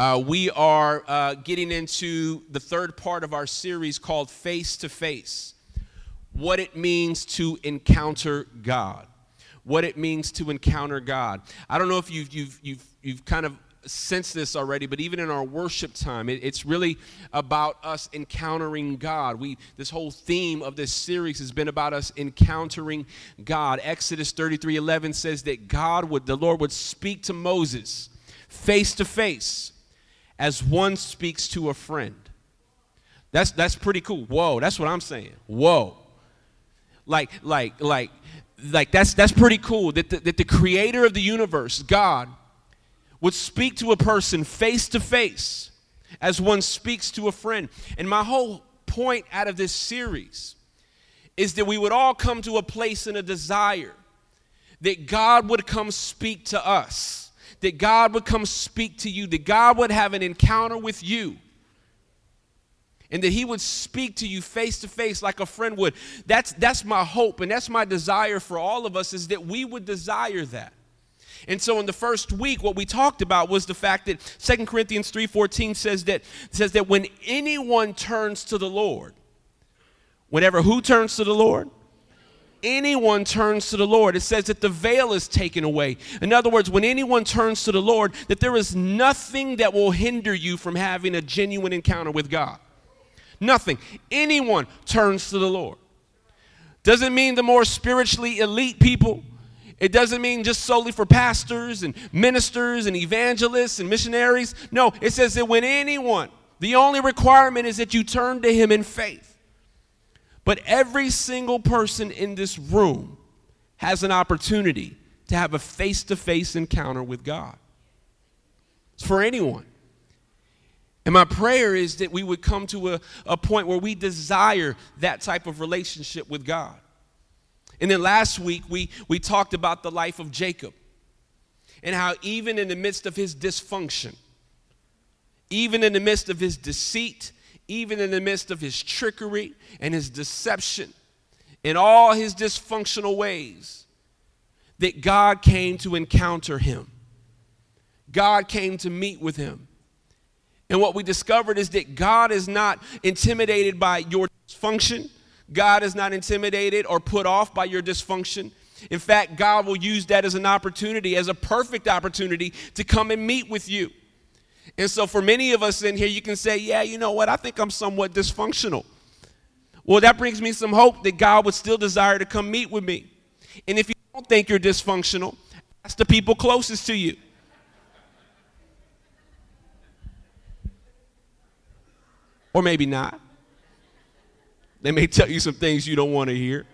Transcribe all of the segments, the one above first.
Uh, we are uh, getting into the third part of our series called Face to Face what it means to encounter God. What it means to encounter God. I don't know if you've, you've, you've, you've kind of sensed this already, but even in our worship time, it, it's really about us encountering God. We this whole theme of this series has been about us encountering God. Exodus 33 11 says that God would, the Lord would speak to Moses face to face as one speaks to a friend. That's that's pretty cool. Whoa, that's what I'm saying. Whoa. Like like like like that's that's pretty cool that the, that the creator of the universe, God, would speak to a person face to face as one speaks to a friend. And my whole point out of this series is that we would all come to a place and a desire that God would come speak to us, that God would come speak to you, that God would have an encounter with you. And that he would speak to you face to face like a friend would. That's, that's my hope and that's my desire for all of us is that we would desire that. And so in the first week what we talked about was the fact that Second Corinthians 3:14 says that says that when anyone turns to the Lord, whenever who turns to the Lord? Anyone turns to the Lord, it says that the veil is taken away. In other words, when anyone turns to the Lord, that there is nothing that will hinder you from having a genuine encounter with God. Nothing. Anyone turns to the Lord. Doesn't mean the more spiritually elite people it doesn't mean just solely for pastors and ministers and evangelists and missionaries. No, it says that when anyone, the only requirement is that you turn to Him in faith. But every single person in this room has an opportunity to have a face to face encounter with God. It's for anyone. And my prayer is that we would come to a, a point where we desire that type of relationship with God. And then last week, we, we talked about the life of Jacob and how, even in the midst of his dysfunction, even in the midst of his deceit, even in the midst of his trickery and his deception, in all his dysfunctional ways, that God came to encounter him. God came to meet with him. And what we discovered is that God is not intimidated by your dysfunction. God is not intimidated or put off by your dysfunction. In fact, God will use that as an opportunity, as a perfect opportunity to come and meet with you. And so, for many of us in here, you can say, Yeah, you know what? I think I'm somewhat dysfunctional. Well, that brings me some hope that God would still desire to come meet with me. And if you don't think you're dysfunctional, ask the people closest to you. Or maybe not. They may tell you some things you don't want to hear.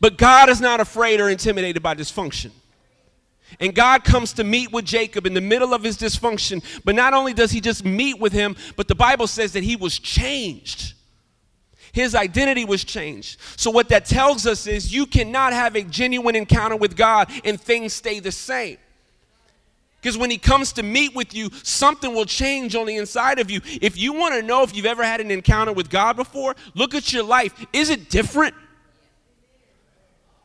But God is not afraid or intimidated by dysfunction. And God comes to meet with Jacob in the middle of his dysfunction. But not only does he just meet with him, but the Bible says that he was changed. His identity was changed. So, what that tells us is you cannot have a genuine encounter with God and things stay the same. Because when he comes to meet with you, something will change on the inside of you. If you want to know if you've ever had an encounter with God before, look at your life. Is it different?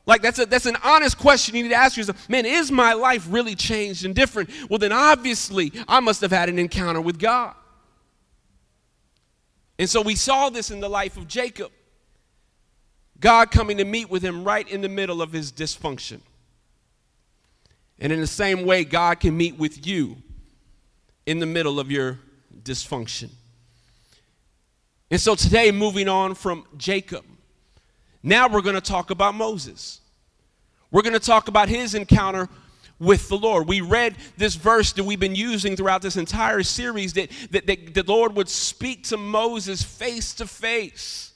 Like that's a, that's an honest question you need to ask yourself. Man, is my life really changed and different? Well, then obviously I must have had an encounter with God. And so we saw this in the life of Jacob. God coming to meet with him right in the middle of his dysfunction. And in the same way, God can meet with you in the middle of your dysfunction. And so today, moving on from Jacob, now we're going to talk about Moses. We're going to talk about his encounter with the Lord. We read this verse that we've been using throughout this entire series that, that, that the Lord would speak to Moses face to face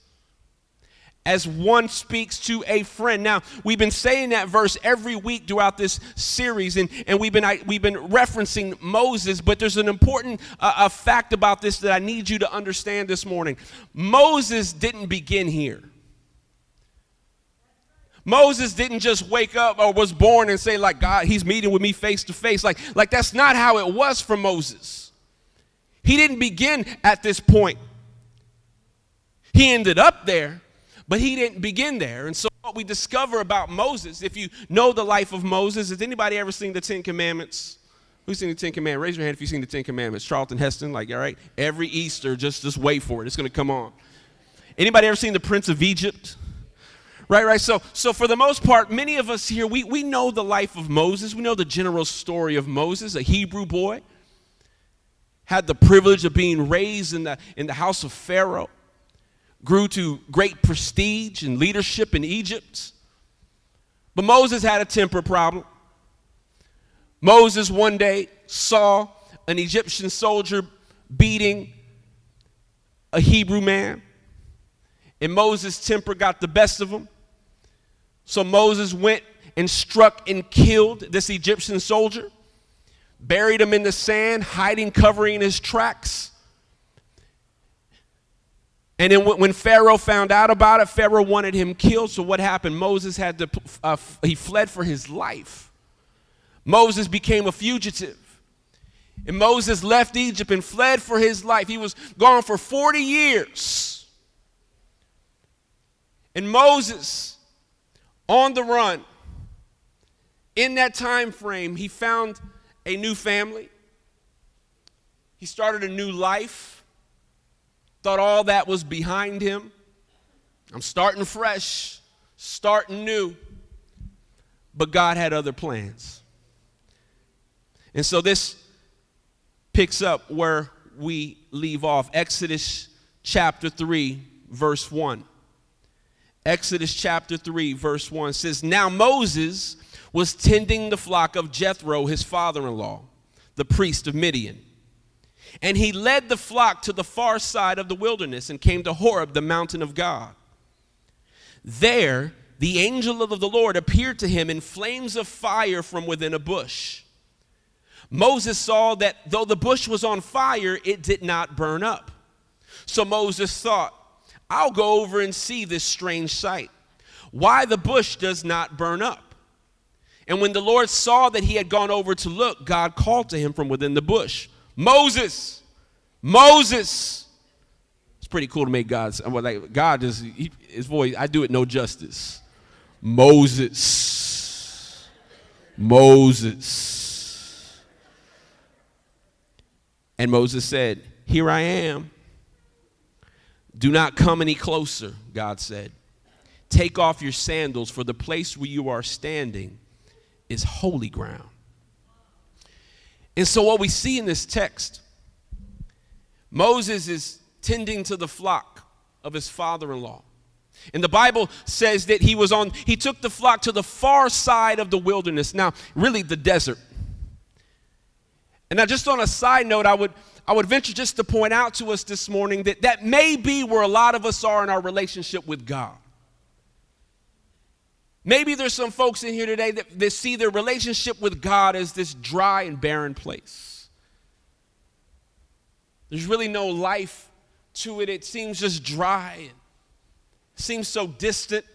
as one speaks to a friend. Now, we've been saying that verse every week throughout this series, and, and we've, been, I, we've been referencing Moses, but there's an important uh, fact about this that I need you to understand this morning. Moses didn't begin here. Moses didn't just wake up or was born and say, like, God, he's meeting with me face to face. Like, like that's not how it was for Moses. He didn't begin at this point. He ended up there, but he didn't begin there. And so what we discover about Moses, if you know the life of Moses, has anybody ever seen the Ten Commandments? Who's seen the Ten Commandments? Raise your hand if you've seen the Ten Commandments. Charlton Heston, like, all right, every Easter, just, just wait for it. It's going to come on. Anybody ever seen the Prince of Egypt? Right, right. So, so for the most part, many of us here, we, we know the life of Moses. We know the general story of Moses, a Hebrew boy. Had the privilege of being raised in the, in the house of Pharaoh. Grew to great prestige and leadership in Egypt. But Moses had a temper problem. Moses one day saw an Egyptian soldier beating a Hebrew man, and Moses' temper got the best of him. So Moses went and struck and killed this Egyptian soldier, buried him in the sand, hiding, covering his tracks. And then when Pharaoh found out about it, Pharaoh wanted him killed. So what happened? Moses had to, uh, he fled for his life. Moses became a fugitive. And Moses left Egypt and fled for his life. He was gone for 40 years. And Moses, on the run, in that time frame, he found a new family. He started a new life. Thought all that was behind him. I'm starting fresh, starting new. But God had other plans. And so this picks up where we leave off Exodus chapter 3, verse 1. Exodus chapter 3, verse 1 says, Now Moses was tending the flock of Jethro, his father in law, the priest of Midian. And he led the flock to the far side of the wilderness and came to Horeb, the mountain of God. There, the angel of the Lord appeared to him in flames of fire from within a bush. Moses saw that though the bush was on fire, it did not burn up. So Moses thought, I'll go over and see this strange sight. Why the bush does not burn up. And when the Lord saw that he had gone over to look, God called to him from within the bush Moses, Moses. It's pretty cool to make God's, like God just, he, his voice, I do it no justice. Moses, Moses. And Moses said, Here I am. Do not come any closer, God said. Take off your sandals, for the place where you are standing is holy ground. And so, what we see in this text, Moses is tending to the flock of his father in law. And the Bible says that he was on, he took the flock to the far side of the wilderness. Now, really, the desert. And now, just on a side note, I would, I would venture just to point out to us this morning that that may be where a lot of us are in our relationship with God. Maybe there's some folks in here today that, that see their relationship with God as this dry and barren place. There's really no life to it. It seems just dry and seems so distant.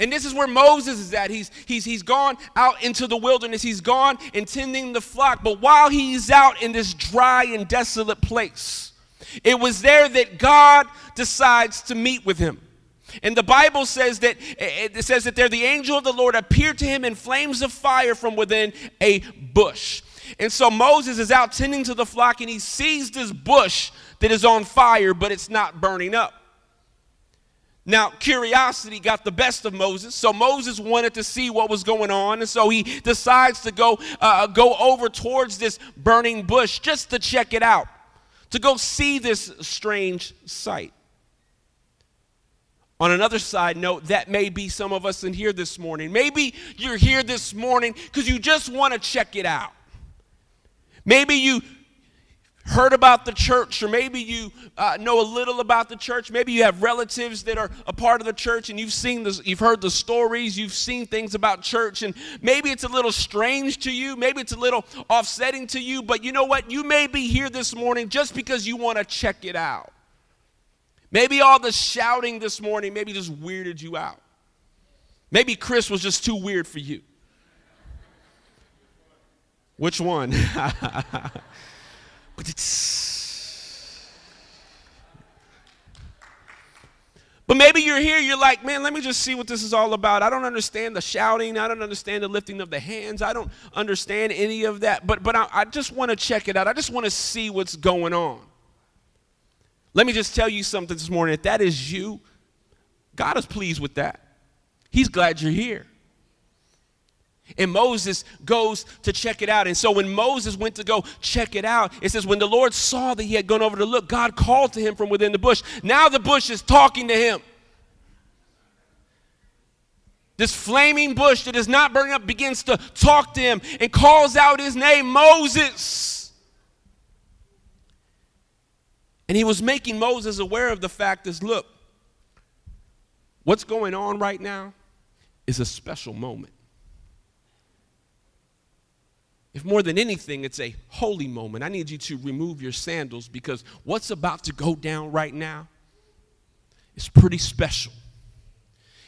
And this is where Moses is at. He's, he's, he's gone out into the wilderness. He's gone and tending the flock. But while he's out in this dry and desolate place, it was there that God decides to meet with him. And the Bible says that it says that there the angel of the Lord appeared to him in flames of fire from within a bush. And so Moses is out tending to the flock and he sees this bush that is on fire, but it's not burning up. Now, curiosity got the best of Moses, so Moses wanted to see what was going on, and so he decides to go uh, go over towards this burning bush just to check it out, to go see this strange sight. On another side note, that may be some of us in here this morning. Maybe you're here this morning because you just want to check it out. Maybe you heard about the church, or maybe you uh, know a little about the church. Maybe you have relatives that are a part of the church, and you've seen this, you've heard the stories, you've seen things about church, and maybe it's a little strange to you, maybe it's a little offsetting to you. But you know what? You may be here this morning just because you want to check it out. Maybe all the shouting this morning maybe just weirded you out. Maybe Chris was just too weird for you. Which one? But maybe you're here, you're like, man, let me just see what this is all about. I don't understand the shouting. I don't understand the lifting of the hands. I don't understand any of that. But, but I, I just want to check it out. I just want to see what's going on. Let me just tell you something this morning. If that is you, God is pleased with that. He's glad you're here. And Moses goes to check it out. And so when Moses went to go check it out, it says, when the Lord saw that he had gone over to look, God called to him from within the bush. Now the bush is talking to him. This flaming bush that is not burning up begins to talk to him and calls out his name, Moses. And he was making Moses aware of the fact is look, what's going on right now is a special moment. If more than anything, it's a holy moment, I need you to remove your sandals because what's about to go down right now is pretty special.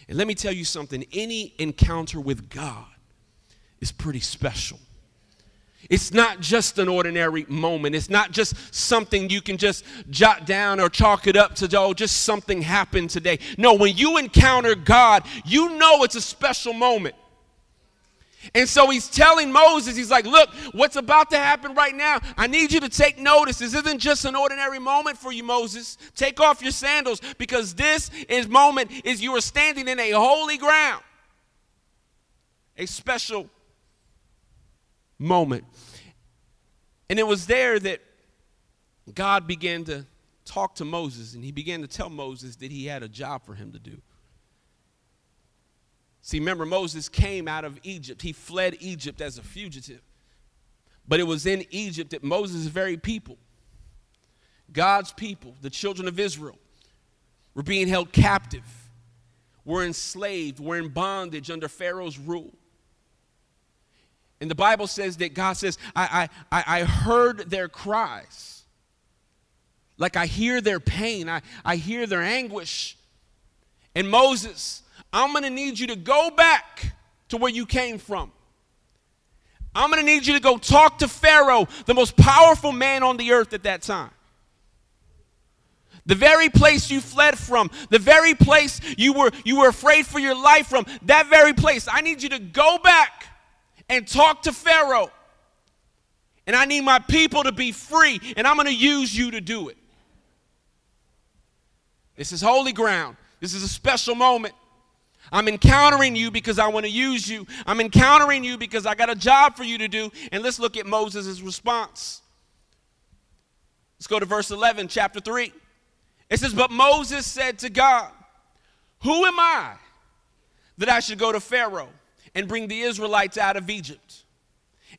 And let me tell you something any encounter with God is pretty special. It's not just an ordinary moment. It's not just something you can just jot down or chalk it up to, oh, just something happened today. No, when you encounter God, you know it's a special moment. And so he's telling Moses, he's like, Look, what's about to happen right now, I need you to take notice. This isn't just an ordinary moment for you, Moses. Take off your sandals because this is moment is you are standing in a holy ground. A special moment. And it was there that God began to talk to Moses, and he began to tell Moses that he had a job for him to do. See, remember, Moses came out of Egypt. He fled Egypt as a fugitive. But it was in Egypt that Moses' very people, God's people, the children of Israel, were being held captive, were enslaved, were in bondage under Pharaoh's rule. And the Bible says that God says, I, I, I heard their cries. Like I hear their pain, I, I hear their anguish. And Moses, I'm going to need you to go back to where you came from. I'm going to need you to go talk to Pharaoh, the most powerful man on the earth at that time. The very place you fled from, the very place you were, you were afraid for your life from, that very place. I need you to go back and talk to Pharaoh. And I need my people to be free, and I'm going to use you to do it. This is holy ground. This is a special moment. I'm encountering you because I want to use you. I'm encountering you because I got a job for you to do. And let's look at Moses' response. Let's go to verse 11, chapter 3. It says, But Moses said to God, Who am I that I should go to Pharaoh and bring the Israelites out of Egypt?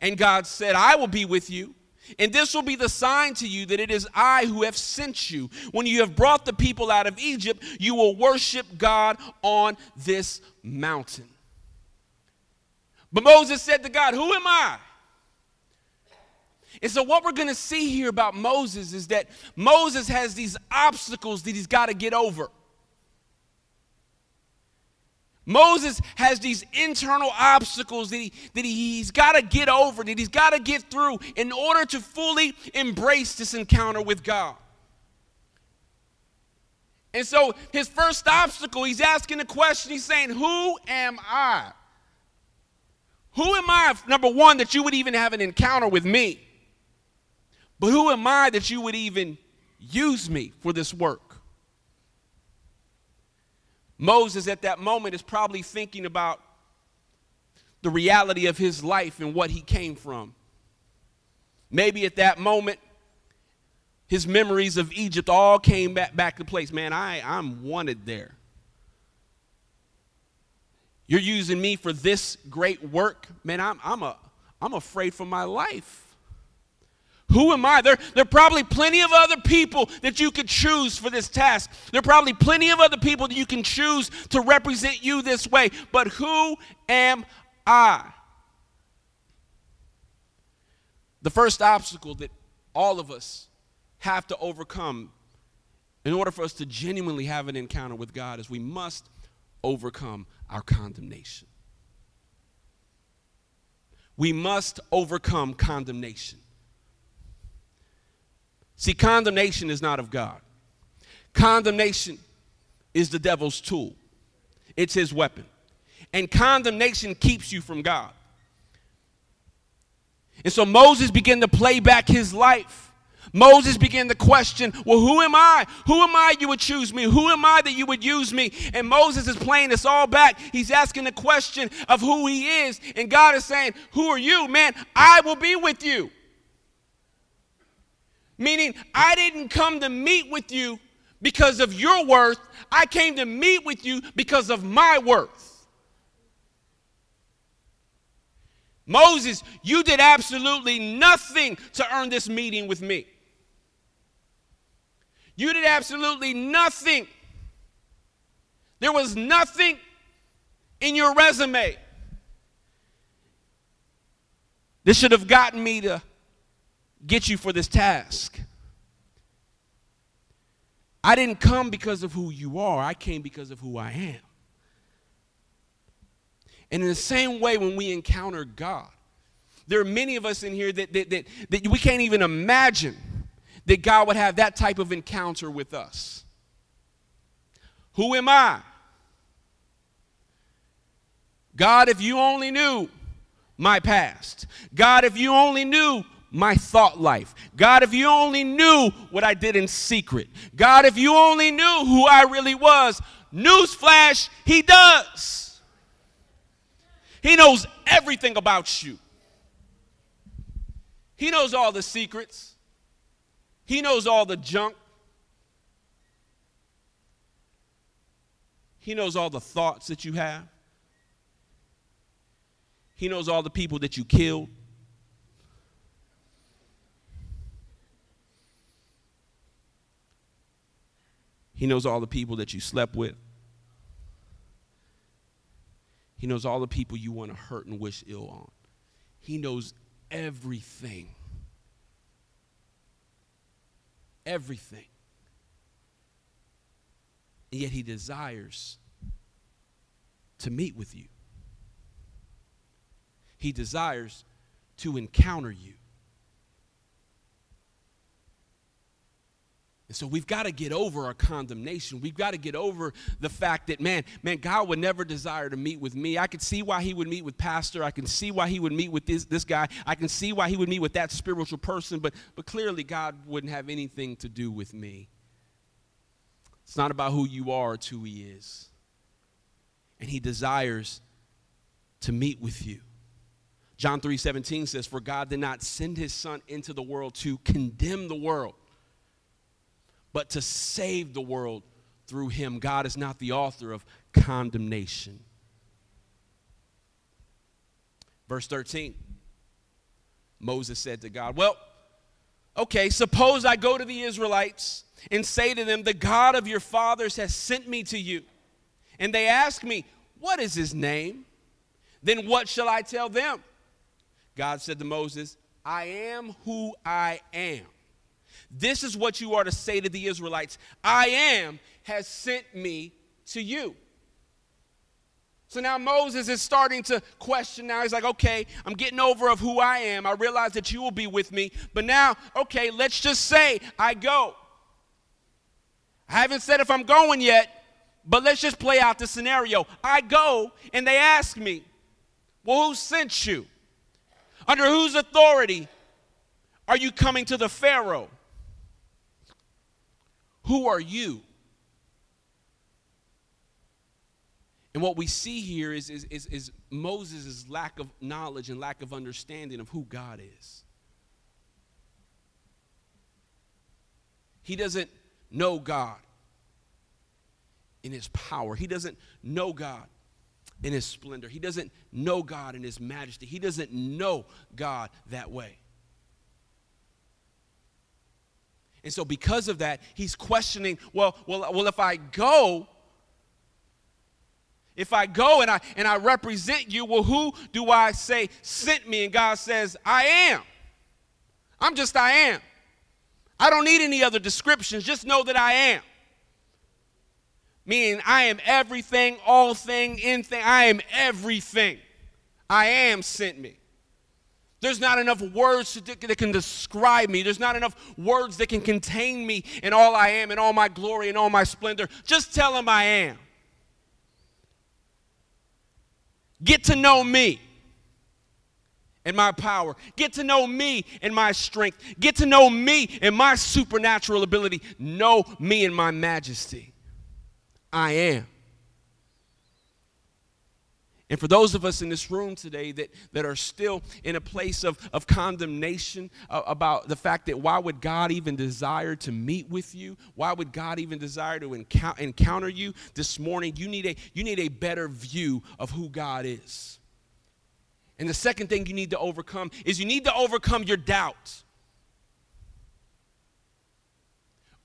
And God said, I will be with you and this will be the sign to you that it is I who have sent you. When you have brought the people out of Egypt, you will worship God on this mountain. But Moses said to God, Who am I? And so, what we're going to see here about Moses is that Moses has these obstacles that he's got to get over. Moses has these internal obstacles that, he, that he, he's got to get over, that he's got to get through in order to fully embrace this encounter with God. And so, his first obstacle, he's asking the question, he's saying, Who am I? Who am I, number one, that you would even have an encounter with me? But who am I that you would even use me for this work? Moses at that moment is probably thinking about the reality of his life and what he came from. Maybe at that moment, his memories of Egypt all came back, back to place. Man, I, I'm wanted there. You're using me for this great work. Man, I'm, I'm, a, I'm afraid for my life. Who am I? There, there are probably plenty of other people that you could choose for this task. There are probably plenty of other people that you can choose to represent you this way. But who am I? The first obstacle that all of us have to overcome in order for us to genuinely have an encounter with God is we must overcome our condemnation. We must overcome condemnation. See, condemnation is not of God. Condemnation is the devil's tool, it's his weapon. And condemnation keeps you from God. And so Moses began to play back his life. Moses began to question, Well, who am I? Who am I you would choose me? Who am I that you would use me? And Moses is playing this all back. He's asking the question of who he is. And God is saying, Who are you? Man, I will be with you. Meaning, I didn't come to meet with you because of your worth, I came to meet with you because of my worth. Moses, you did absolutely nothing to earn this meeting with me. You did absolutely nothing. There was nothing in your resume. This should have gotten me to get you for this task. I didn't come because of who you are, I came because of who I am. And in the same way, when we encounter God, there are many of us in here that, that, that, that we can't even imagine that God would have that type of encounter with us. Who am I? God, if you only knew my past. God, if you only knew my thought life. God, if you only knew what I did in secret. God, if you only knew who I really was. Newsflash, He does. He knows everything about you. He knows all the secrets. He knows all the junk. He knows all the thoughts that you have. He knows all the people that you killed. He knows all the people that you slept with. He knows all the people you want to hurt and wish ill on. He knows everything everything. And yet he desires to meet with you. He desires to encounter you. And so we've got to get over our condemnation. We've got to get over the fact that, man, man, God would never desire to meet with me. I could see why he would meet with Pastor. I can see why he would meet with this, this guy. I can see why he would meet with that spiritual person, but, but clearly God wouldn't have anything to do with me. It's not about who you are, it's who he is. And he desires to meet with you. John 3 17 says, For God did not send his son into the world to condemn the world but to save the world through him. God is not the author of condemnation. Verse 13 Moses said to God, Well, okay, suppose I go to the Israelites and say to them, The God of your fathers has sent me to you. And they ask me, What is his name? Then what shall I tell them? God said to Moses, I am who I am. This is what you are to say to the Israelites I am has sent me to you. So now Moses is starting to question now. He's like, okay, I'm getting over of who I am. I realize that you will be with me. But now, okay, let's just say I go. I haven't said if I'm going yet, but let's just play out the scenario. I go and they ask me, well, who sent you? Under whose authority are you coming to the Pharaoh? Who are you? And what we see here is, is, is, is Moses' lack of knowledge and lack of understanding of who God is. He doesn't know God in his power, he doesn't know God in his splendor, he doesn't know God in his majesty, he doesn't know God that way. And so because of that, he's questioning, well, well, well, if I go, if I go and I and I represent you, well, who do I say sent me? And God says, I am. I'm just I am. I don't need any other descriptions. Just know that I am. Meaning I am everything, all thing, in thing. I am everything. I am sent me. There's not enough words that can describe me. There's not enough words that can contain me in all I am, in all my glory, and all my splendor. Just tell him I am. Get to know me and my power. Get to know me and my strength. Get to know me and my supernatural ability. Know me and my majesty. I am. And for those of us in this room today that, that are still in a place of, of condemnation uh, about the fact that why would God even desire to meet with you? Why would God even desire to encou- encounter you this morning? You need, a, you need a better view of who God is. And the second thing you need to overcome is you need to overcome your doubt.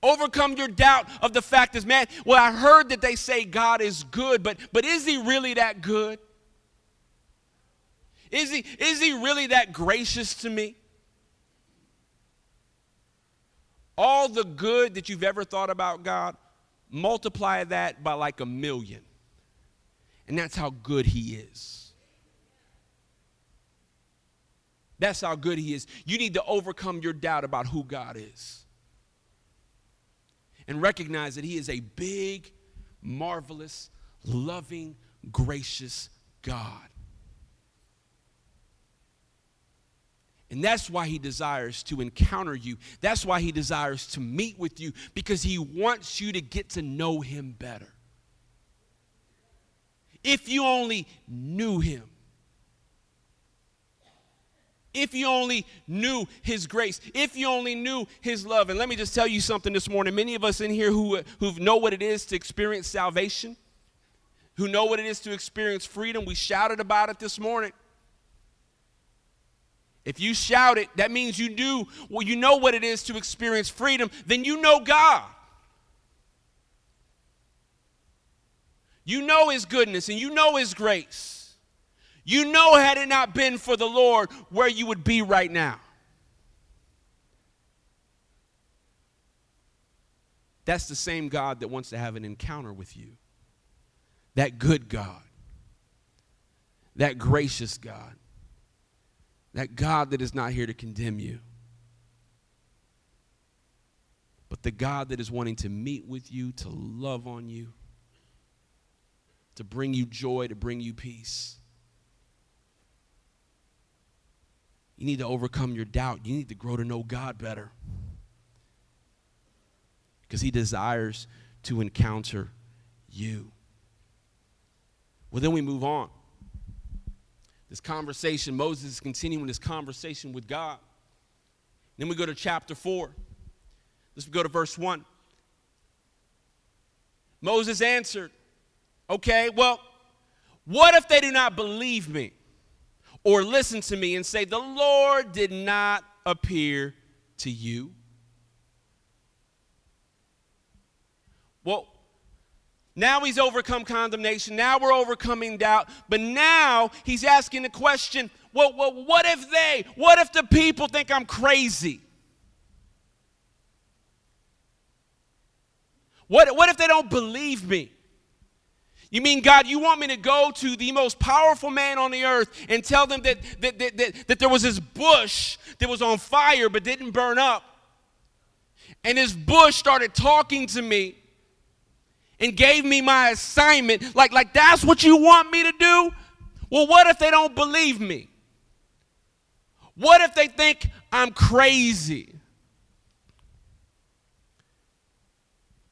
Overcome your doubt of the fact is, man, well, I heard that they say God is good, but, but is he really that good? Is he, is he really that gracious to me? All the good that you've ever thought about God, multiply that by like a million. And that's how good he is. That's how good he is. You need to overcome your doubt about who God is. And recognize that he is a big, marvelous, loving, gracious God. And that's why he desires to encounter you. That's why he desires to meet with you because he wants you to get to know him better. If you only knew him, if you only knew his grace, if you only knew his love. And let me just tell you something this morning. Many of us in here who, who know what it is to experience salvation, who know what it is to experience freedom, we shouted about it this morning. If you shout it, that means you do, well, you know what it is to experience freedom, then you know God. You know His goodness and you know His grace. You know, had it not been for the Lord, where you would be right now. That's the same God that wants to have an encounter with you. That good God. That gracious God that God that is not here to condemn you, but the God that is wanting to meet with you, to love on you, to bring you joy, to bring you peace. You need to overcome your doubt. You need to grow to know God better. Because He desires to encounter you. Well, then we move on this conversation, Moses is continuing this conversation with God. Then we go to chapter 4. Let's go to verse 1. Moses answered, Okay, well, what if they do not believe me or listen to me and say, The Lord did not appear to you? Well, now he's overcome condemnation. Now we're overcoming doubt. But now he's asking the question well, well, what if they, what if the people think I'm crazy? What, what if they don't believe me? You mean, God, you want me to go to the most powerful man on the earth and tell them that, that, that, that, that there was this bush that was on fire but didn't burn up? And this bush started talking to me and gave me my assignment. Like, like that's what you want me to do? Well, what if they don't believe me? What if they think I'm crazy?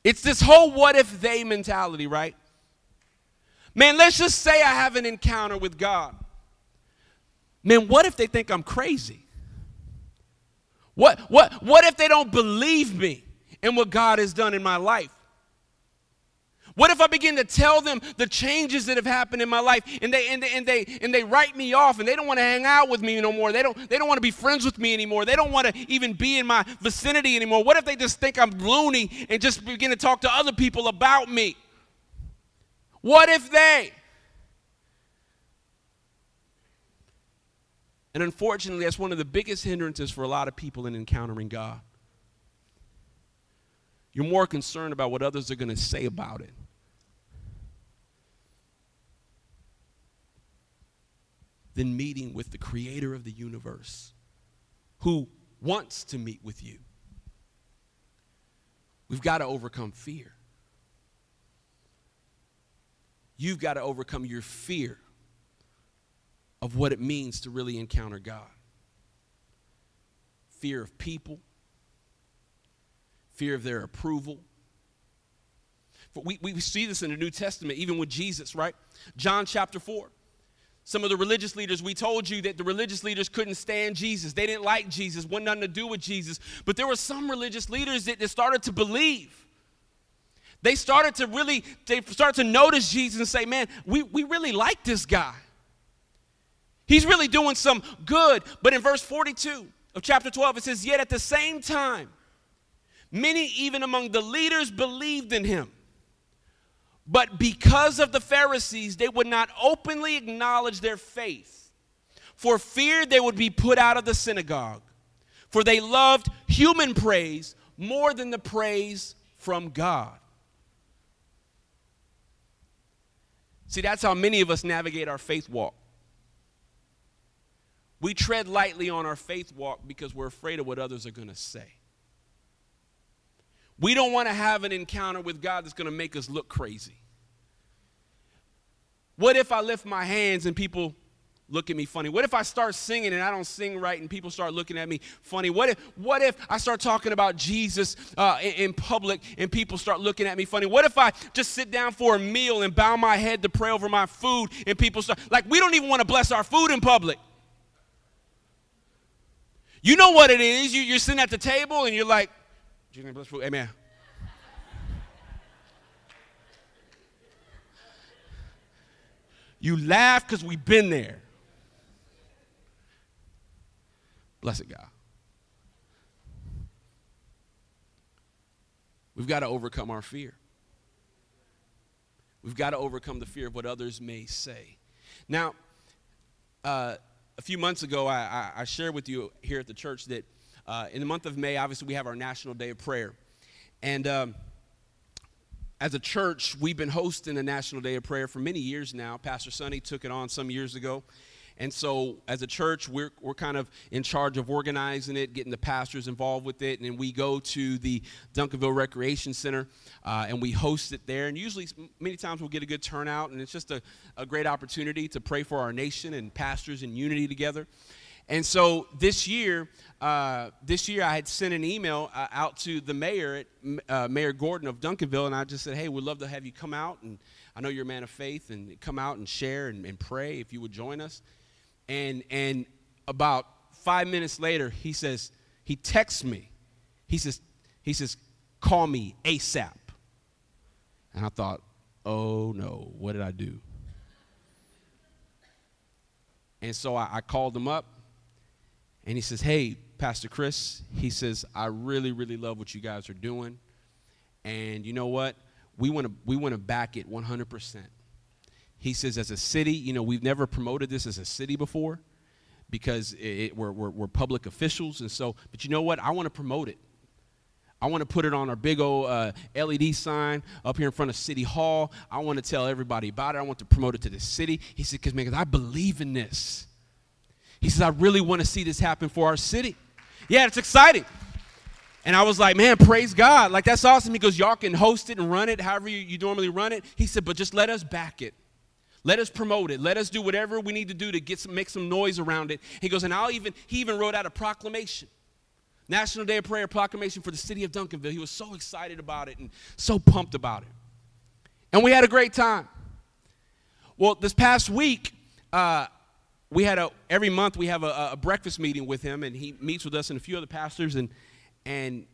It's this whole what if they mentality, right? Man, let's just say I have an encounter with God. Man, what if they think I'm crazy? What, what, what if they don't believe me in what God has done in my life? What if I begin to tell them the changes that have happened in my life and they and they and they, and they write me off and they don't want to hang out with me no more. They don't they don't want to be friends with me anymore. They don't want to even be in my vicinity anymore. What if they just think I'm loony and just begin to talk to other people about me? What if they? And unfortunately, that's one of the biggest hindrances for a lot of people in encountering God. You're more concerned about what others are going to say about it than meeting with the creator of the universe who wants to meet with you. We've got to overcome fear. You've got to overcome your fear of what it means to really encounter God fear of people, fear of their approval. We, we see this in the New Testament, even with Jesus, right? John chapter 4. Some of the religious leaders, we told you that the religious leaders couldn't stand Jesus. They didn't like Jesus, wanted nothing to do with Jesus. But there were some religious leaders that, that started to believe. They started to really, they started to notice Jesus and say, man, we, we really like this guy. He's really doing some good. But in verse 42 of chapter 12, it says, Yet at the same time, many even among the leaders believed in him. But because of the Pharisees, they would not openly acknowledge their faith, for fear they would be put out of the synagogue. For they loved human praise more than the praise from God. See, that's how many of us navigate our faith walk. We tread lightly on our faith walk because we're afraid of what others are going to say. We don't want to have an encounter with God that's going to make us look crazy. What if I lift my hands and people look at me funny? What if I start singing and I don't sing right and people start looking at me funny? What if, what if I start talking about Jesus uh, in, in, public and people start looking at me funny? What if I just sit down for a meal and bow my head to pray over my food and people start, like, we don't even want to bless our food in public. You know what it is. You, you're sitting at the table and you're like, Amen. You laugh because we've been there. Blessed God. We've got to overcome our fear. We've got to overcome the fear of what others may say. Now, uh, a few months ago, I, I, I, shared with you here at the church that uh, in the month of May, obviously, we have our National Day of Prayer. And um, as a church, we've been hosting a National Day of Prayer for many years now. Pastor Sonny took it on some years ago. And so, as a church, we're, we're kind of in charge of organizing it, getting the pastors involved with it. And then we go to the Duncanville Recreation Center uh, and we host it there. And usually, many times, we'll get a good turnout. And it's just a, a great opportunity to pray for our nation and pastors in unity together. And so this year, uh, this year I had sent an email uh, out to the mayor, at, uh, Mayor Gordon of Duncanville, and I just said, "Hey, we'd love to have you come out, and I know you're a man of faith, and come out and share and, and pray if you would join us." And and about five minutes later, he says he texts me. He says he says, "Call me ASAP." And I thought, "Oh no, what did I do?" And so I, I called him up and he says, Hey, Pastor Chris, he says, I really, really love what you guys are doing. And you know what? We want to we want to back it 100%. He says, as a city, you know, we've never promoted this as a city before because it, it, we're, we're, we're, public officials. And so, but you know what? I want to promote it. I want to put it on our big old uh, LED sign up here in front of City Hall. I want to tell everybody about it. I want to promote it to the city. He said, because, man, I believe in this. He says, I really want to see this happen for our city. Yeah, it's exciting. And I was like, man, praise God. Like, that's awesome. He goes, y'all can host it and run it however you, you normally run it. He said, but just let us back it. Let us promote it. Let us do whatever we need to do to get some, make some noise around it. He goes, and I'll even, he even wrote out a proclamation. National Day of Prayer proclamation for the city of Duncanville. He was so excited about it and so pumped about it. And we had a great time. Well, this past week, uh, we had a every month we have a, a, breakfast meeting with him and he meets with us and a few other pastors and and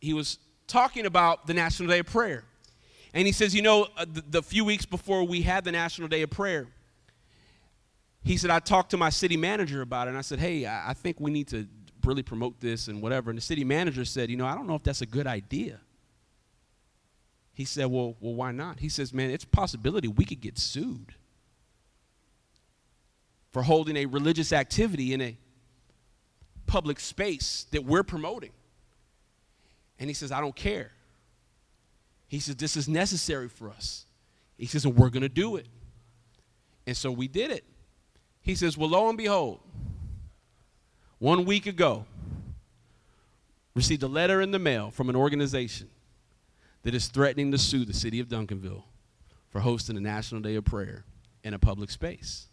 he was talking about the national day of prayer. And he says you know uh, the, the, few weeks before we had the national day of prayer he said i talked to my city manager about it and i said hey i, I think we need to really promote this and whatever. And the city manager said you know i don't know if that's a good idea. He said well well why not? He says man it's possibility we could get sued for holding a religious activity in a public space that we're promoting. And he says, I don't care. He says, This is necessary for us. He says, And we're going to do it. And so we did it. He says, Well, lo and behold, one week ago, received a letter in the mail from an organization that is threatening to sue the city of Duncanville for hosting a National Day of Prayer in a public space.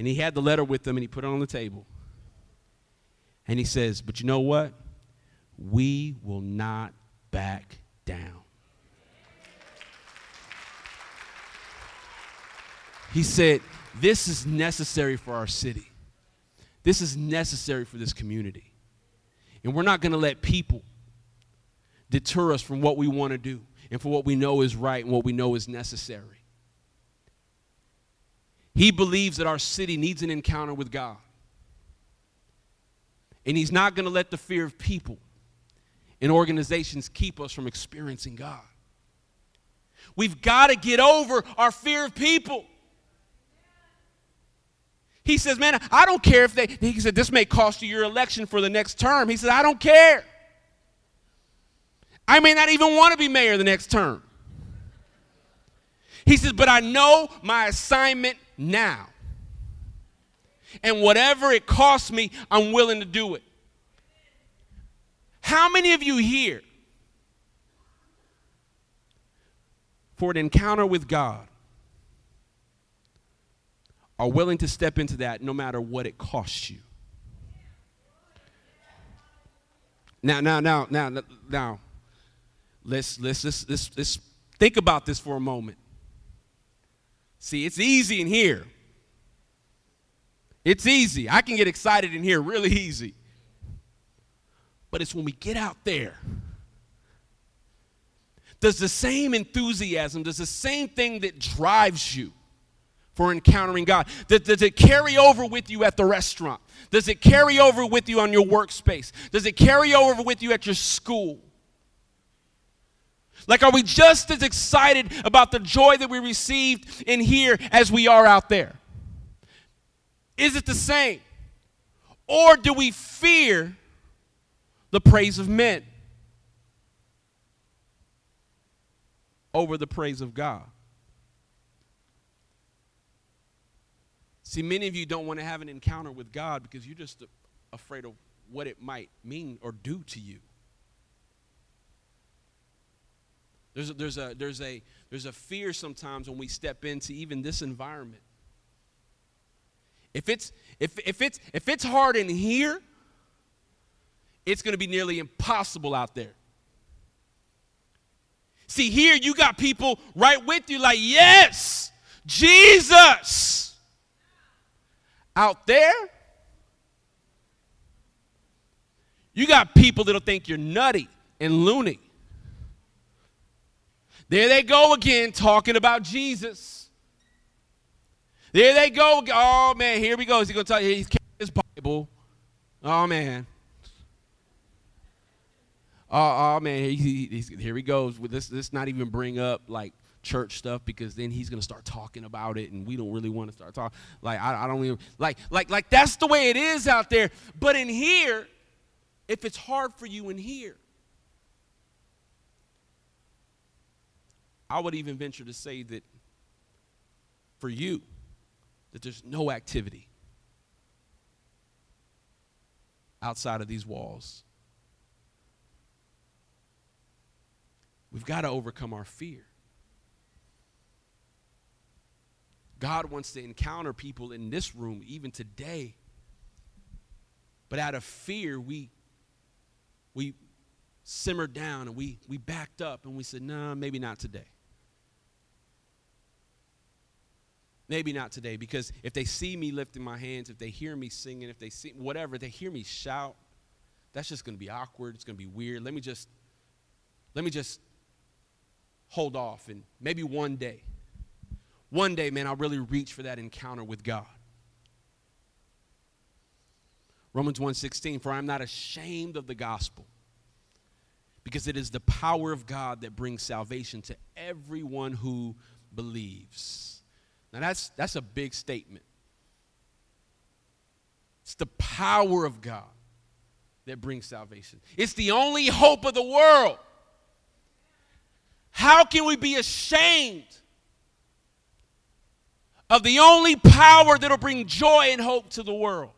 And he had the letter with him and he put it on the table. And he says, But you know what? We will not back down. He said, This is necessary for our city. This is necessary for this community. And we're not going to let people deter us from what we want to do and for what we know is right and what we know is necessary. He believes that our city needs an encounter with God. And he's not going to let the fear of people and organizations keep us from experiencing God. We've got to get over our fear of people. He says, Man, I don't care if they, he said, this may cost you your election for the next term. He said, I don't care. I may not even want to be mayor the next term. He says, But I know my assignment now. And whatever it costs me, I'm willing to do it. How many of you here, for an encounter with God, are willing to step into that no matter what it costs you. Now, now, now, now, now, let's let's let's let's, let's think about this for a moment. See, it's easy in here. It's easy. I can get excited in here really easy. But it's when we get out there. Does the same enthusiasm, does the same thing that drives you for encountering God? Does, does it carry over with you at the restaurant? Does it carry over with you on your workspace? Does it carry over with you at your school? Like, are we just as excited about the joy that we received in here as we are out there? Is it the same? Or do we fear the praise of men over the praise of God? See, many of you don't want to have an encounter with God because you're just afraid of what it might mean or do to you. There's a, there's a, there's a, there's a fear sometimes when we step into even this environment. If it's, if, if it's, if it's hard in here, it's going to be nearly impossible out there. See, here you got people right with you, like, yes, Jesus. Out there, you got people that'll think you're nutty and loony. There they go again talking about Jesus. There they go. Oh man, here we go. He's gonna tell you he's carrying his Bible. Oh man. Oh, oh man, he, he, here he goes. With this, not even bring up like church stuff because then he's to start talking about it and we don't really want to start talking like I, I don't even like like like that's the way it is out there but in here if it's hard for you in here i would even venture to say that for you that there's no activity outside of these walls we've got to overcome our fear God wants to encounter people in this room even today. But out of fear, we we simmered down and we we backed up and we said, "No, nah, maybe not today." Maybe not today because if they see me lifting my hands, if they hear me singing, if they see whatever, they hear me shout, that's just going to be awkward. It's going to be weird. Let me just let me just hold off and maybe one day one day, man, I'll really reach for that encounter with God. Romans 1:16 for I am not ashamed of the gospel because it is the power of God that brings salvation to everyone who believes. Now that's that's a big statement. It's the power of God that brings salvation. It's the only hope of the world. How can we be ashamed of the only power that'll bring joy and hope to the world.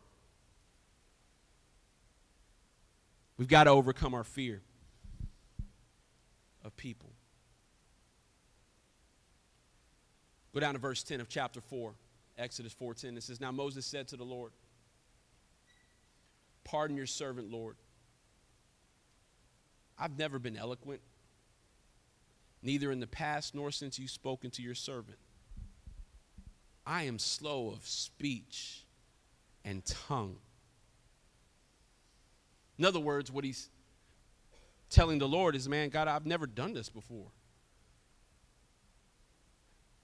We've got to overcome our fear of people. Go down to verse 10 of chapter 4, Exodus 4:10. It says, Now Moses said to the Lord, Pardon your servant, Lord. I've never been eloquent, neither in the past nor since you've spoken to your servant. I am slow of speech and tongue. In other words, what he's telling the Lord is, man, God, I've never done this before.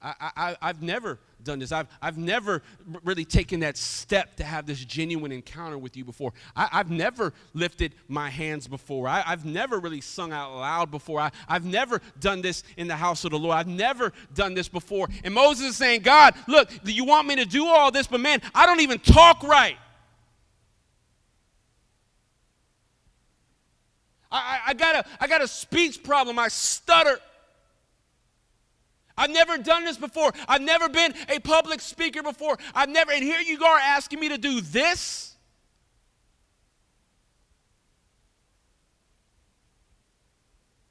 I, I, have never done this. I've, I've never really taken that step to have this genuine encounter with you before. I, have never lifted my hands before. I, have never really sung out loud before. I, I've never done this in the house of the Lord. I've never done this before. And Moses is saying, God, look, you want me to do all this, but man, I don't even talk right. I, I, got a, I got a speech problem. I stutter. I've never done this before. I've never been a public speaker before. I've never, and here you are asking me to do this.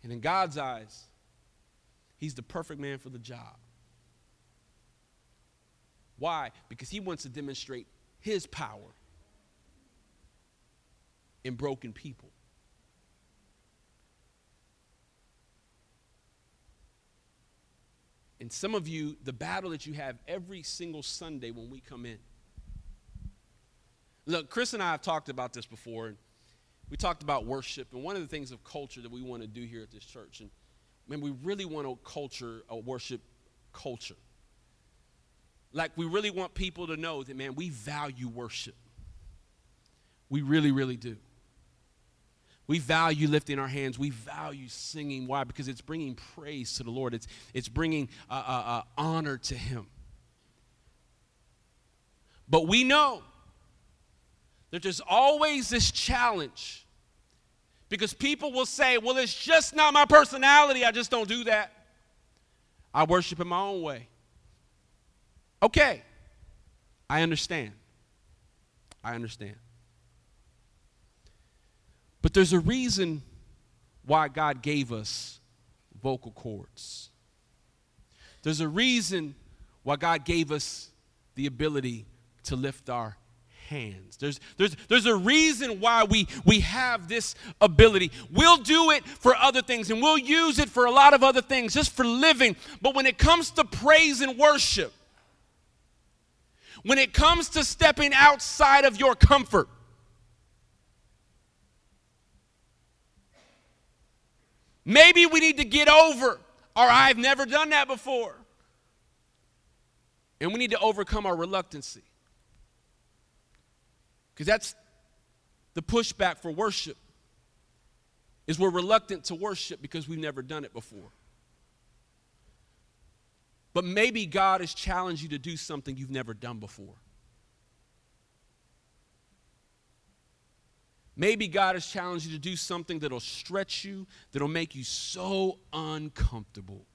And in God's eyes, He's the perfect man for the job. Why? Because He wants to demonstrate His power in broken people. And some of you, the battle that you have every single Sunday when we come in. Look, Chris and I have talked about this before. And we talked about worship, and one of the things of culture that we want to do here at this church, and man, we really want a culture, a worship culture. Like we really want people to know that, man, we value worship. We really, really do. We value lifting our hands. We value singing. Why? Because it's bringing praise to the Lord, it's, it's bringing uh, uh, uh, honor to Him. But we know that there's always this challenge because people will say, well, it's just not my personality. I just don't do that. I worship in my own way. Okay, I understand. I understand. But there's a reason why God gave us vocal cords. There's a reason why God gave us the ability to lift our hands. There's, there's, there's a reason why we, we have this ability. We'll do it for other things and we'll use it for a lot of other things, just for living. But when it comes to praise and worship, when it comes to stepping outside of your comfort, Maybe we need to get over, or I've never done that before. And we need to overcome our reluctancy. Because that's the pushback for worship is we're reluctant to worship because we've never done it before. But maybe God has challenged you to do something you've never done before. Maybe God has challenged you to do something that'll stretch you, that'll make you so uncomfortable.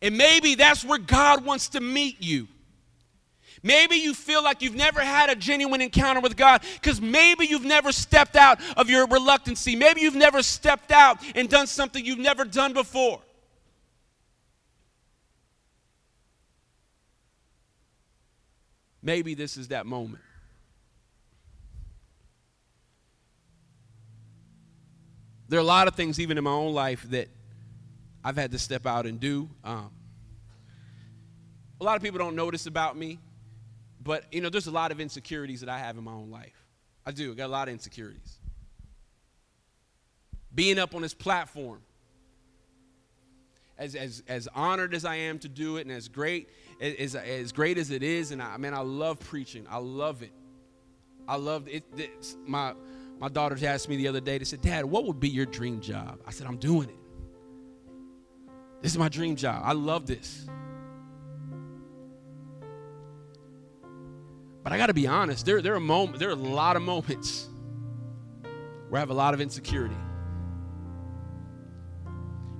And maybe that's where God wants to meet you. Maybe you feel like you've never had a genuine encounter with God because maybe you've never stepped out of your reluctancy. Maybe you've never stepped out and done something you've never done before. Maybe this is that moment. There are a lot of things, even in my own life, that I've had to step out and do. Um, a lot of people don't notice about me, but you know, there's a lot of insecurities that I have in my own life. I do. I got a lot of insecurities. Being up on this platform, as, as, as honored as I am to do it, and as great as, as great as it is, and I man, I love preaching. I love it. I love it. It's my my daughters asked me the other day, they said, Dad, what would be your dream job? I said, I'm doing it. This is my dream job. I love this. But I got to be honest, there, there, are moments, there are a lot of moments where I have a lot of insecurity.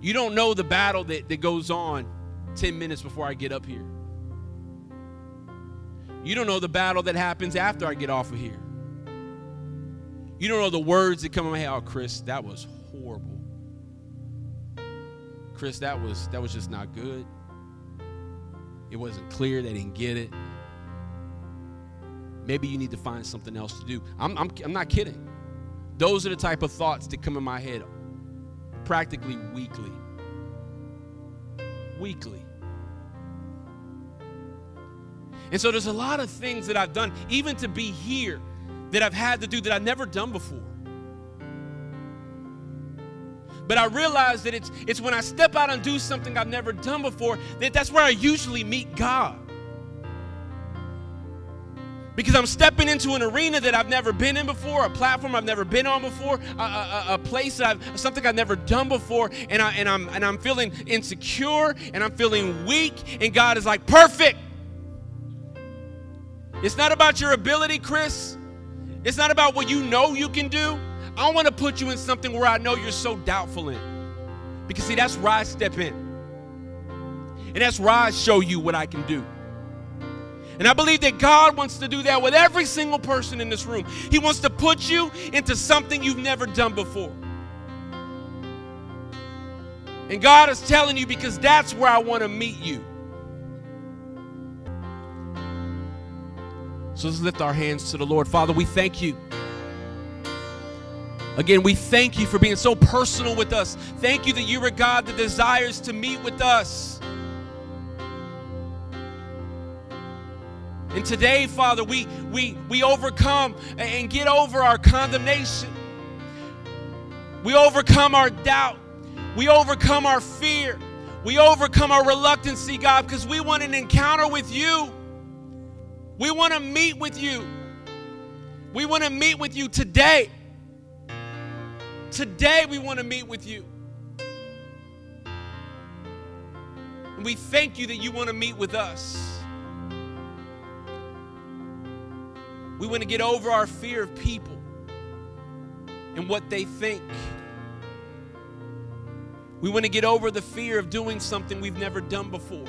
You don't know the battle that, that goes on 10 minutes before I get up here. You don't know the battle that happens after I get off of here. You don't know the words that come in my head. Oh, Chris, that was horrible. Chris, that was that was just not good. It wasn't clear. They didn't get it. Maybe you need to find something else to do. I'm, I'm, I'm not kidding. Those are the type of thoughts that come in my head practically weekly. Weekly. And so there's a lot of things that I've done, even to be here, that I've had to do that I've never done before. But I realize that it's, it's when I step out and do something I've never done before that that's where I usually meet God. Because I'm stepping into an arena that I've never been in before, a platform I've never been on before, a, a, a place I've something I've never done before, and I and I'm and I'm feeling insecure and I'm feeling weak, and God is like, perfect. It's not about your ability, Chris. It's not about what you know you can do. I want to put you in something where I know you're so doubtful in. Because, see, that's where I step in. And that's where I show you what I can do. And I believe that God wants to do that with every single person in this room. He wants to put you into something you've never done before. And God is telling you because that's where I want to meet you. So let's lift our hands to the Lord. Father, we thank you. Again, we thank you for being so personal with us. Thank you that you're God that desires to meet with us. And today, Father, we we we overcome and get over our condemnation. We overcome our doubt. We overcome our fear. We overcome our reluctancy, God, because we want an encounter with you. We want to meet with you. We want to meet with you today. Today, we want to meet with you. And we thank you that you want to meet with us. We want to get over our fear of people and what they think. We want to get over the fear of doing something we've never done before.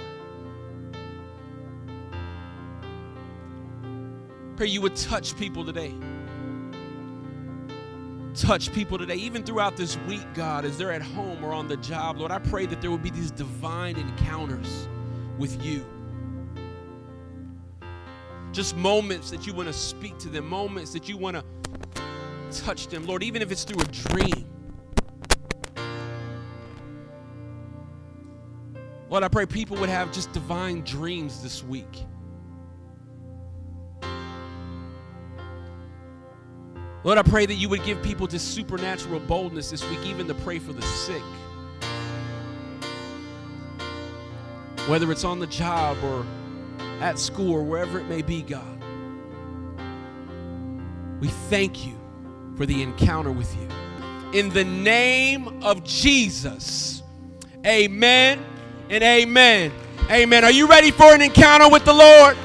Pray you would touch people today. Touch people today, even throughout this week, God, as they're at home or on the job. Lord, I pray that there will be these divine encounters with you. Just moments that you want to speak to them, moments that you want to touch them, Lord, even if it's through a dream. Lord, I pray people would have just divine dreams this week. Lord, I pray that you would give people this supernatural boldness this week, even to pray for the sick. Whether it's on the job or at school or wherever it may be, God. We thank you for the encounter with you. In the name of Jesus, amen and amen. Amen. Are you ready for an encounter with the Lord?